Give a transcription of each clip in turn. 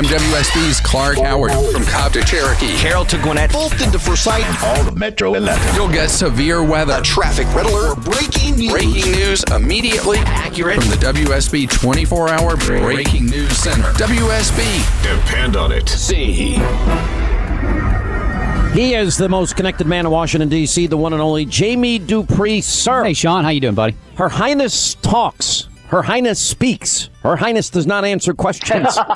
I'm WSB's Clark Howard from Cobb to Cherokee. Carroll to Gwinnett, Fulton to Forsyth, all of Metro Atlanta. You'll get severe weather, a traffic red alert, breaking news. breaking news immediately accurate from the WSB 24-hour Breaking News Center. WSB. Depend on it. See. He is the most connected man in Washington D.C., the one and only Jamie Dupree, sir. Hey, Sean, how you doing, buddy? Her Highness talks. Her Highness speaks. Her Highness does not answer questions.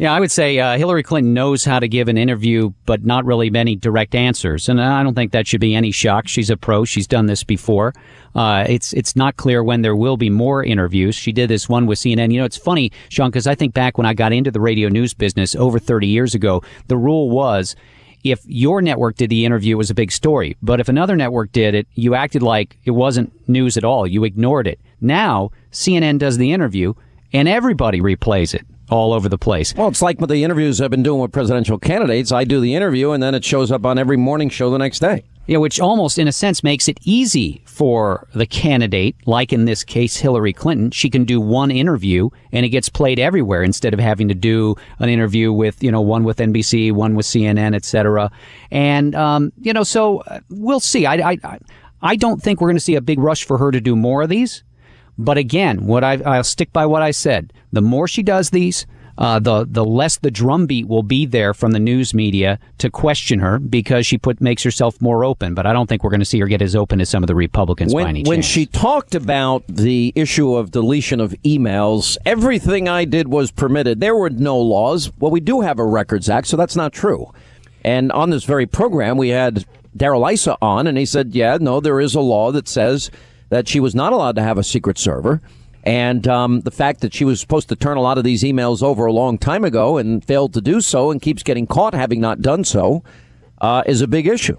yeah, I would say uh, Hillary Clinton knows how to give an interview, but not really many direct answers. And I don't think that should be any shock. She's a pro. She's done this before. Uh, it's it's not clear when there will be more interviews. She did this one with CNN. You know, it's funny, Sean, because I think back when I got into the radio news business over 30 years ago, the rule was if your network did the interview, it was a big story. But if another network did it, you acted like it wasn't news at all. You ignored it. Now, CNN does the interview and everybody replays it all over the place. Well, it's like with the interviews I've been doing with presidential candidates. I do the interview and then it shows up on every morning show the next day. Yeah, which almost in a sense makes it easy for the candidate, like in this case Hillary Clinton. She can do one interview and it gets played everywhere instead of having to do an interview with, you know, one with NBC, one with CNN, etc. And um, you know, so uh, we'll see. I I I don't think we're going to see a big rush for her to do more of these. But again, what I I'll stick by what I said. The more she does these, uh, the the less the drumbeat will be there from the news media to question her because she put makes herself more open. But I don't think we're going to see her get as open as some of the Republicans when, when she talked about the issue of deletion of emails, everything I did was permitted. There were no laws. Well, we do have a Records Act, so that's not true. And on this very program, we had Darrell Issa on, and he said, "Yeah, no, there is a law that says that she was not allowed to have a secret server." And um, the fact that she was supposed to turn a lot of these emails over a long time ago and failed to do so and keeps getting caught having not done so uh, is a big issue.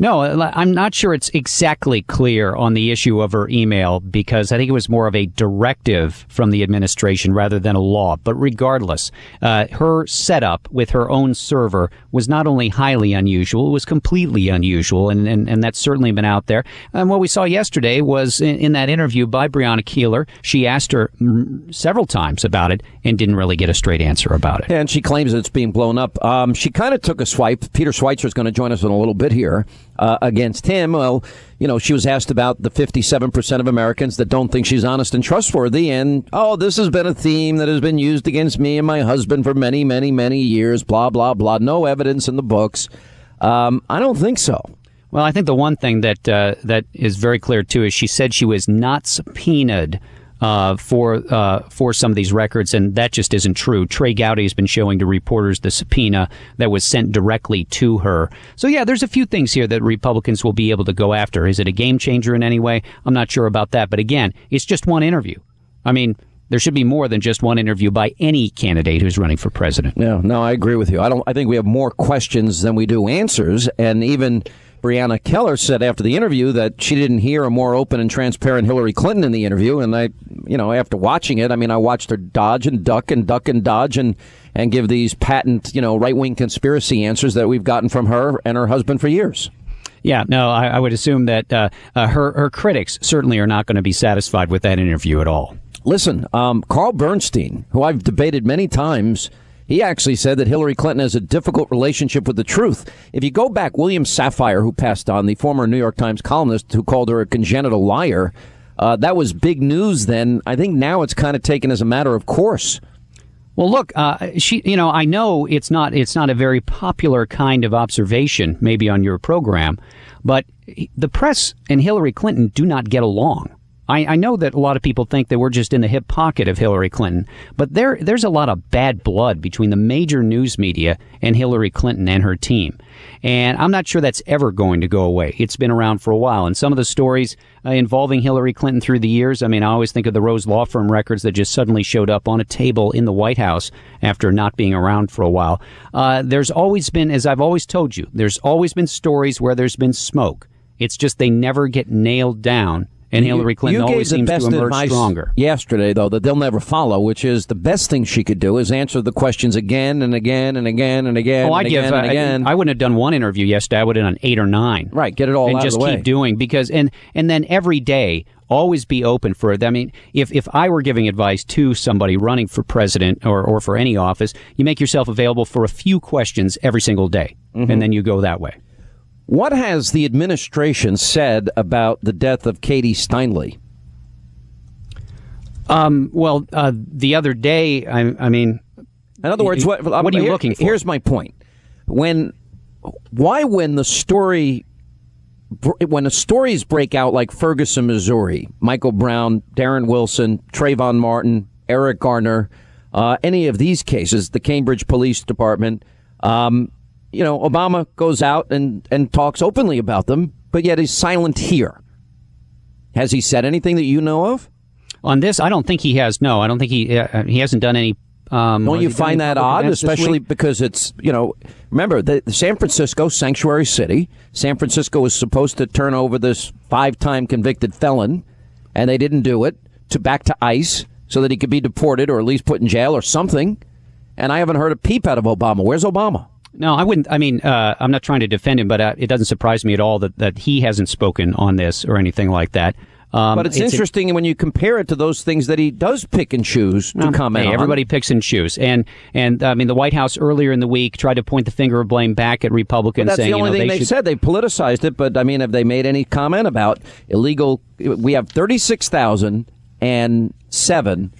No, I'm not sure it's exactly clear on the issue of her email because I think it was more of a directive from the administration rather than a law. But regardless, uh, her setup with her own server was not only highly unusual, it was completely unusual, and, and, and that's certainly been out there. And what we saw yesterday was in, in that interview by Brianna Keilar, she asked her several times about it and didn't really get a straight answer about it. And she claims it's being blown up. Um, she kind of took a swipe. Peter Schweizer is going to join us in a little bit here uh, against him. Well, you know, she was asked about the 57% of Americans that don't think she's honest and trustworthy. And, oh, this has been a theme that has been used against me and my husband for many, many, many years, blah, blah, blah. No evidence in the books. Um, I don't think so. Well, I think the one thing that uh, that is very clear too is she said she was not subpoenaed uh, for uh, for some of these records, and that just isn't true. Trey Gowdy has been showing to reporters the subpoena that was sent directly to her. So yeah, there's a few things here that Republicans will be able to go after. Is it a game changer in any way? I'm not sure about that, but again, it's just one interview. I mean, there should be more than just one interview by any candidate who's running for president. No, no, I agree with you. I don't. I think we have more questions than we do answers, and even Brianna Keilar said after the interview that she didn't hear a more open and transparent Hillary Clinton in the interview. And I, you know, after watching it, I mean, I watched her dodge and duck and duck and dodge and, and give these patent, you know, right wing conspiracy answers that we've gotten from her and her husband for years. Yeah, no, I, I would assume that uh, uh, her her critics certainly are not going to be satisfied with that interview at all. Listen, um, Carl Bernstein, who I've debated many times he actually said that Hillary Clinton has a difficult relationship with the truth. If you go back, William Safire, who passed on, the former New York Times columnist who called her a congenital liar, uh, that was big news then. I think now it's kind of taken as a matter of course. Well, look, uh, she, you know, I know it's not it's not a very popular kind of observation, maybe on your program, but the press and Hillary Clinton do not get along. I, I, know that a lot of people think that we're just in the hip pocket of Hillary Clinton, but there there's a lot of bad blood between the major news media and Hillary Clinton and her team. And I'm not sure that's ever going to go away. It's been around for a while. And some of the stories uh, involving Hillary Clinton through the years, I mean, I always think of the Rose Law Firm records that just suddenly showed up on a table in the White House after not being around for a while. Uh, there's always been, as I've always told you, there's always been stories where there's been smoke. It's just they never get nailed down And Hillary Clinton always seems to emerge stronger. Yesterday, though, that they'll never follow, which is the best thing she could do is answer the questions again and again and again and again. Oh, and give. again and uh, again. I, I wouldn't have done one interview yesterday. I would have done eight or nine. Right, get it all and out of just keep doing because and and then every day always be open for it. I mean, if if I were giving advice to somebody running for president or or for any office, you make yourself available for a few questions every single day, Mm-hmm. and then you go that way. What has the administration said about the death of Katie Steinle? Um, well, uh, the other day, I, I mean, In other words, what, What are you here- looking for? Here's my point. When, why when the story, when the stories break out like Ferguson, Missouri, Michael Brown, Darren Wilson, Trayvon Martin, Eric Garner, uh, any of these cases, the Cambridge Police Department, um, you know, Obama goes out and, and talks openly about them, but yet he's silent here. Has he said anything that you know of? on this, I don't think he has. No, I don't think he uh, he hasn't done any. Um, Don't you find that odd, especially because it's you know remember the, the San Francisco sanctuary city. San Francisco was supposed to turn over this five-time convicted felon, and they didn't do it to back to ICE so that he could be deported or at least put in jail or something. And I haven't heard a peep out of Obama. Where's Obama? No, I wouldn't. I mean, uh, I'm not trying to defend him, but uh, it doesn't surprise me at all that, that he hasn't spoken on this or anything like that. Um, But it's, interesting when you compare it to those things that he does pick and choose to Um, comment hey, on. everybody picks and chooses, and and I mean the White House earlier in the week tried to point the finger of blame back at Republicans, That's saying the only you know, thing they should, said. They politicized it, but I mean, have they made any comment about illegal? We have thirty-six thousand and seven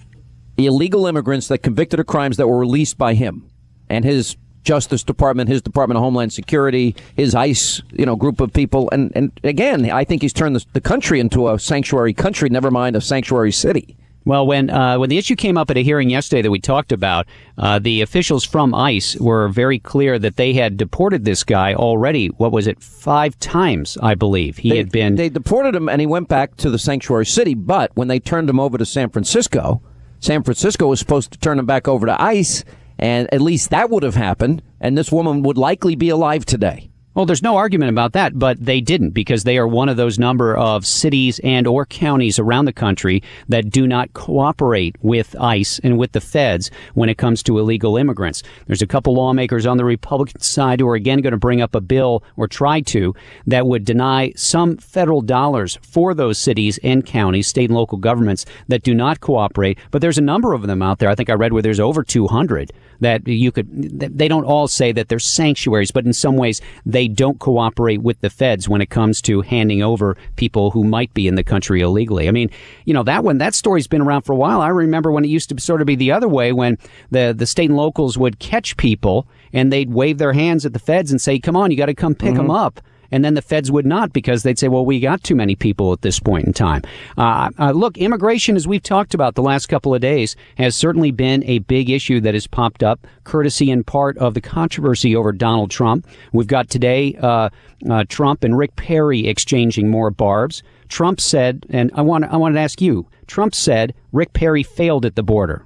illegal immigrants that convicted of crimes that were released by him and his Justice Department, his Department of Homeland Security, his ICE, you know, group of people. And and again, I think he's turned the, the country into a sanctuary country. Never mind a sanctuary city. Well, when uh, when the issue came up at a hearing yesterday that we talked about, uh, the officials from ICE were very clear that they had deported this guy already. What was it? Five times, I believe. He They, had been. they deported him and he went back to the sanctuary city. But when they turned him over to San Francisco, San Francisco was supposed to turn him back over to ICE, and at least that would have happened. And this woman would likely be alive today. Well, there's no argument about that, but they didn't because they are one of those number of cities and or counties around the country that do not cooperate with ICE and with the feds when it comes to illegal immigrants. There's a couple lawmakers on the Republican side who are again going to bring up a bill or try to that would deny some federal dollars for those cities and counties, state and local governments that do not cooperate. But there's a number of them out there. I think I read where there's over 200 that you could, they don't all say that they're sanctuaries, but in some ways they don't cooperate with the feds when it comes to handing over people who might be in the country illegally. I mean, you know, that one, that story's been around for a while. I remember when it used to sort of be the other way when the, the state and locals would catch people and they'd wave their hands at the feds and say, come on, you got to come pick mm-hmm. them up and then the feds would not because they'd say, well, we got too many people at this point in time. Uh, uh, look, immigration, as we've talked about the last couple of days, has certainly been a big issue that has popped up, courtesy in part of the controversy over Donald Trump. We've got today uh, uh, Trump and Rick Perry exchanging more barbs. Trump said, and I want I want to ask you, Trump said Rick Perry failed at the border.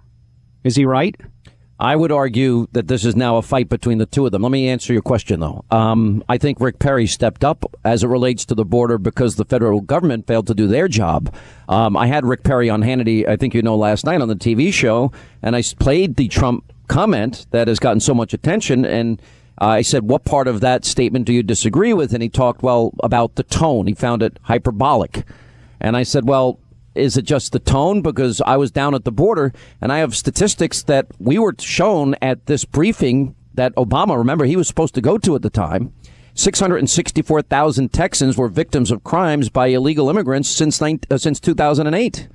Is he right? I would argue that this is now a fight between the two of them. Let me answer your question, though. Um, I think Rick Perry stepped up as it relates to the border because the federal government failed to do their job. Um, I had Rick Perry on Hannity, I think you know, last night on the TV show, and I played the Trump comment that has gotten so much attention. And I said, What part of that statement do you disagree with? And he talked, well, about the tone. He found it hyperbolic. And I said, Well, is it just the tone? Because I was down at the border and I have statistics that we were shown at this briefing that Obama, remember, he was supposed to go to at the time. 664,000 Texans were victims of crimes by illegal immigrants since, uh, since 2008.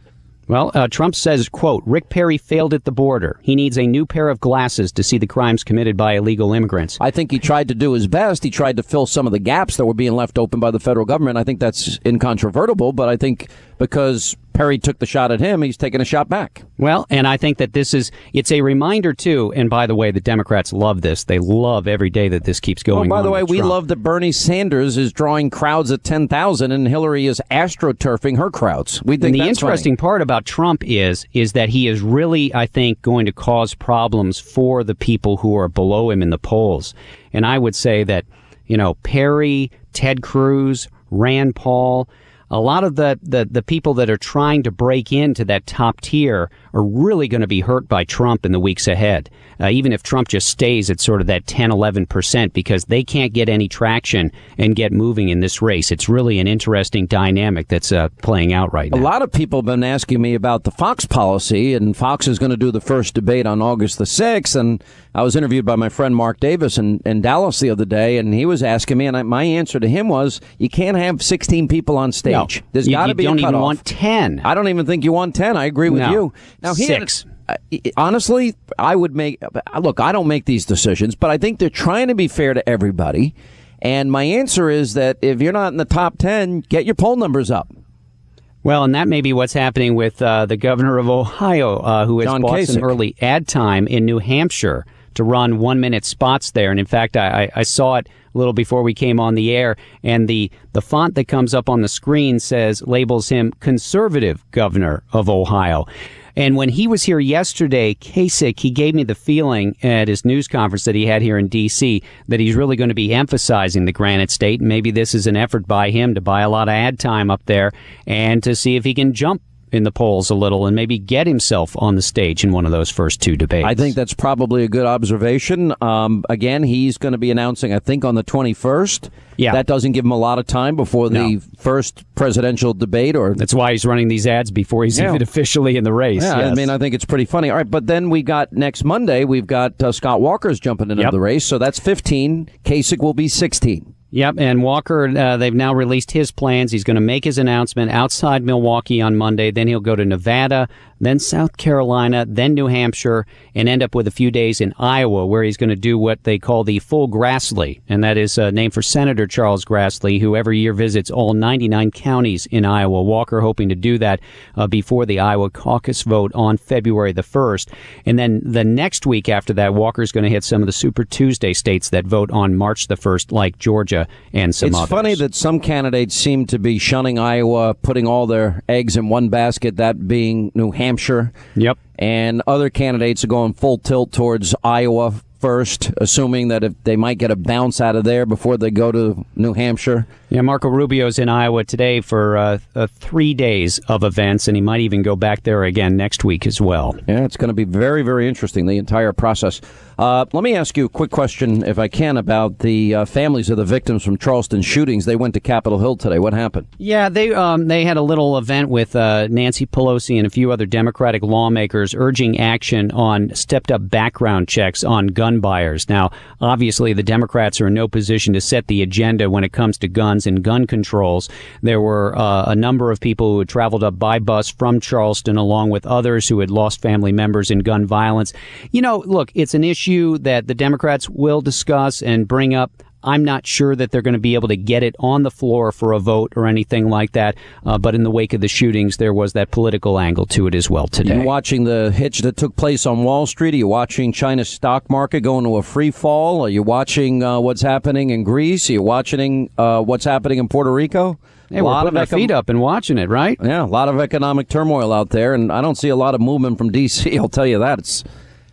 Well, uh, Trump says, quote, Rick Perry failed at the border. He needs a new pair of glasses to see the crimes committed by illegal immigrants. I think he tried to do his best. He tried to fill some of the gaps that were being left open by the federal government. I think that's incontrovertible, but I think because Perry took the shot at him, he's taking a shot back. Well, and I think that this is, it's a reminder too, and by the way, the Democrats love this. They love every day that this keeps oh, going. Oh, by the way, we Trump. love that Bernie Sanders is drawing crowds at 10,000 and Hillary is astroturfing her crowds. We think And the interesting part about Trump is is that he is really, I think, going to cause problems for the people who are below him in the polls. And I would say that, you know, Perry, Ted Cruz, Rand Paul, a lot of the, the, the people that are trying to break into that top tier are really going to be hurt by Trump in the weeks ahead. Uh, even if Trump just stays at sort of that 10, 11%, because they can't get any traction and get moving in this race. It's really an interesting dynamic that's uh, playing out right now. A lot of people have been asking me about the Fox policy, and Fox is going to do the first debate on August the 6th. And I was interviewed by my friend Mark Davis in, in Dallas the other day, and he was asking me, and I, my answer to him was, you can't have 16 people on stage. No, There's you, got to you be don't even want 10. I don't even think you want 10. I agree with No. you. Now, he Six. uh, honestly, I would make, look, I don't make these decisions, but I think they're trying to be fair to everybody. And my answer is that if you're not in the top 10, get your poll numbers up. Well, and that may be what's happening with uh, the governor of Ohio, uh, who has John bought Kasich. some early ad time in New Hampshire to run one minute spots there. And in fact, I, I I saw it a little before we came on the air, and the, the font that comes up on the screen says, labels him conservative governor of Ohio. And when he was here yesterday, Kasich, he gave me the feeling at his news conference that he had here in D.C. that he's really going to be emphasizing the Granite State. And maybe this is an effort by him to buy a lot of ad time up there and to see if he can jump in the polls a little and maybe get himself on the stage in one of those first two debates. I think that's probably a good observation. Um, again, he's going to be announcing, I think, on the 21st. Yeah. That doesn't give him a lot of time before the No. first presidential debate or That's why he's running these ads before he's Yeah. even officially in the race. Yeah, I mean, I think it's pretty funny. All right, but then we got next Monday, we've got uh, Scott Walker's jumping into Yep. the race, so that's 15. Kasich will be 16. Yep, and Walker, uh, they've now released his plans. He's going to make his announcement outside Milwaukee on Monday. Then he'll go to Nevada, then South Carolina, then New Hampshire, and end up with a few days in Iowa, where he's going to do what they call the full Grassley, and that is uh, named for Senator Charles Grassley, who every year visits all 99 counties in Iowa. Walker hoping to do that uh, before the Iowa caucus vote on February the 1st. And then the next week after that, Walker's going to hit some of the Super Tuesday states that vote on March the 1st, like Georgia and some it's others. funny that some candidates seem to be shunning Iowa, putting all their eggs in one basket, that being New Hampshire. Yep. And other candidates are going full tilt towards Iowa first, assuming that if they might get a bounce out of there before they go to New Hampshire. Yeah, Marco Rubio's in Iowa today for uh, uh, three days of events, and he might even go back there again next week as well. Yeah, it's going to be very, very interesting, the entire process. Uh, let me ask you a quick question, if I can, about the uh, families of the victims from Charleston shootings. They went to Capitol Hill today. What happened? Yeah, they um, they had a little event with uh, Nancy Pelosi and a few other Democratic lawmakers urging action on stepped up background checks on gun buyers. Now, obviously, the Democrats are in no position to set the agenda when it comes to guns and gun controls. There were uh, a number of people who had traveled up by bus from Charleston, along with others who had lost family members in gun violence. You know, look, it's an issue that the Democrats will discuss and bring up. I'm not sure that they're going to be able to get it on the floor for a vote or anything like that. Uh, but in the wake of the shootings, there was that political angle to it as well today. you watching the hitch that took place on Wall Street? Are you watching China's stock market going to a free fall? Are you watching uh, what's happening in Greece? Are you watching uh, what's happening in Puerto Rico? Hey, we're putting our econ- feet up and watching it, right? Yeah, a lot of economic turmoil out there, and I don't see a lot of movement from D.C. I'll tell you that. It's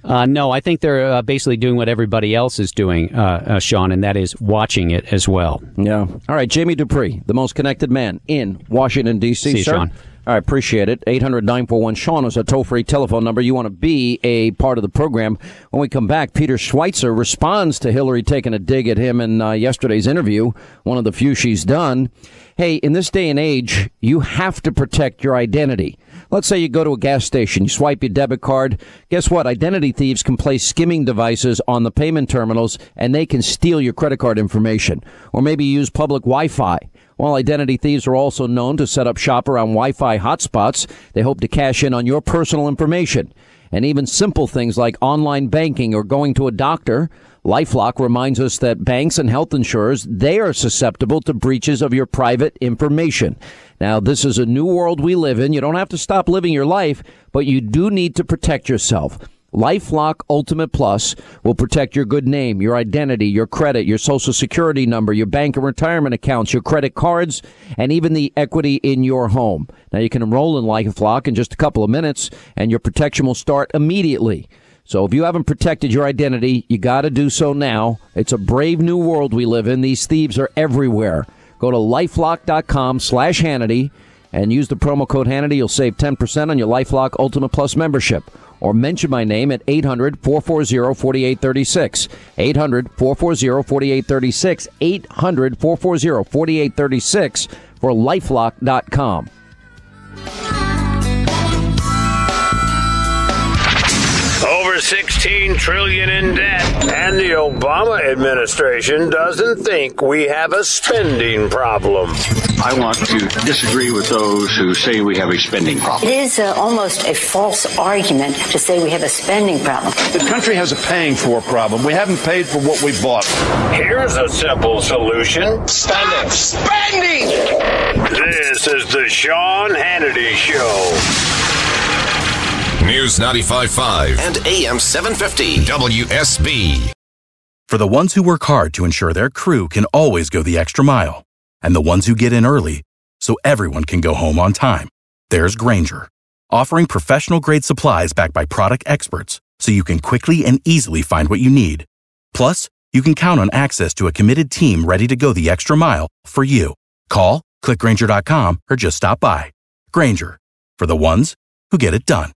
Uh, no, I think they're uh, basically doing what everybody else is doing, uh, uh, Sean, and that is watching it as well. Yeah. All right, Jamie Dupree, the most connected man in Washington, D.C. See you, sir. Sean. All right, appreciate it. 800 941 Sean is a toll free telephone number. You want to be a part of the program. When we come back, Peter Schweizer responds to Hillary taking a dig at him in uh, yesterday's interview, one of the few she's done. Hey, in this day and age, you have to protect your identity. Let's say you go to a gas station, you swipe your debit card. Guess what? Identity thieves can place skimming devices on the payment terminals and they can steal your credit card information or maybe use public Wi-Fi. While identity thieves are also known to set up shop around Wi-Fi hotspots, they hope to cash in on your personal information. And even simple things like online banking or going to a doctor. LifeLock reminds us that banks and health insurers, they are susceptible to breaches of your private information. Now, this is a new world we live in. You don't have to stop living your life, but you do need to protect yourself. LifeLock Ultimate Plus will protect your good name, your identity, your credit, your social security number, your bank and retirement accounts, your credit cards, and even the equity in your home. Now you can enroll in LifeLock in just a couple of minutes and your protection will start immediately. So if you haven't protected your identity, you got to do so now. It's a brave new world we live in. These thieves are everywhere. Go to lifelock.com slash Hannity and use the promo code Hannity. You'll save 10% on your Lifelock Ultimate Plus membership. Or mention my name at 800 440 4836. 800 440 4836. 800 440 4836 for lifelock.com. Over 16 trillion in debt, and the Obama administration doesn't think we have a spending problem. I want to disagree with those who say we have a spending problem. It is uh, almost a false argument to say we have a spending problem. The country has a paying for problem. We haven't paid for what we bought. Here's a simple solution. Spending. Spending! This is the Sean Hannity Show. News 95.5 and AM 750 WSB. For the ones who work hard to ensure their crew can always go the extra mile, and the ones who get in early so everyone can go home on time, there's Grainger, offering professional grade supplies backed by product experts so you can quickly and easily find what you need. Plus, you can count on access to a committed team ready to go the extra mile for you. Call, clickgranger.com, or just stop by. Grainger, for the ones who get it done.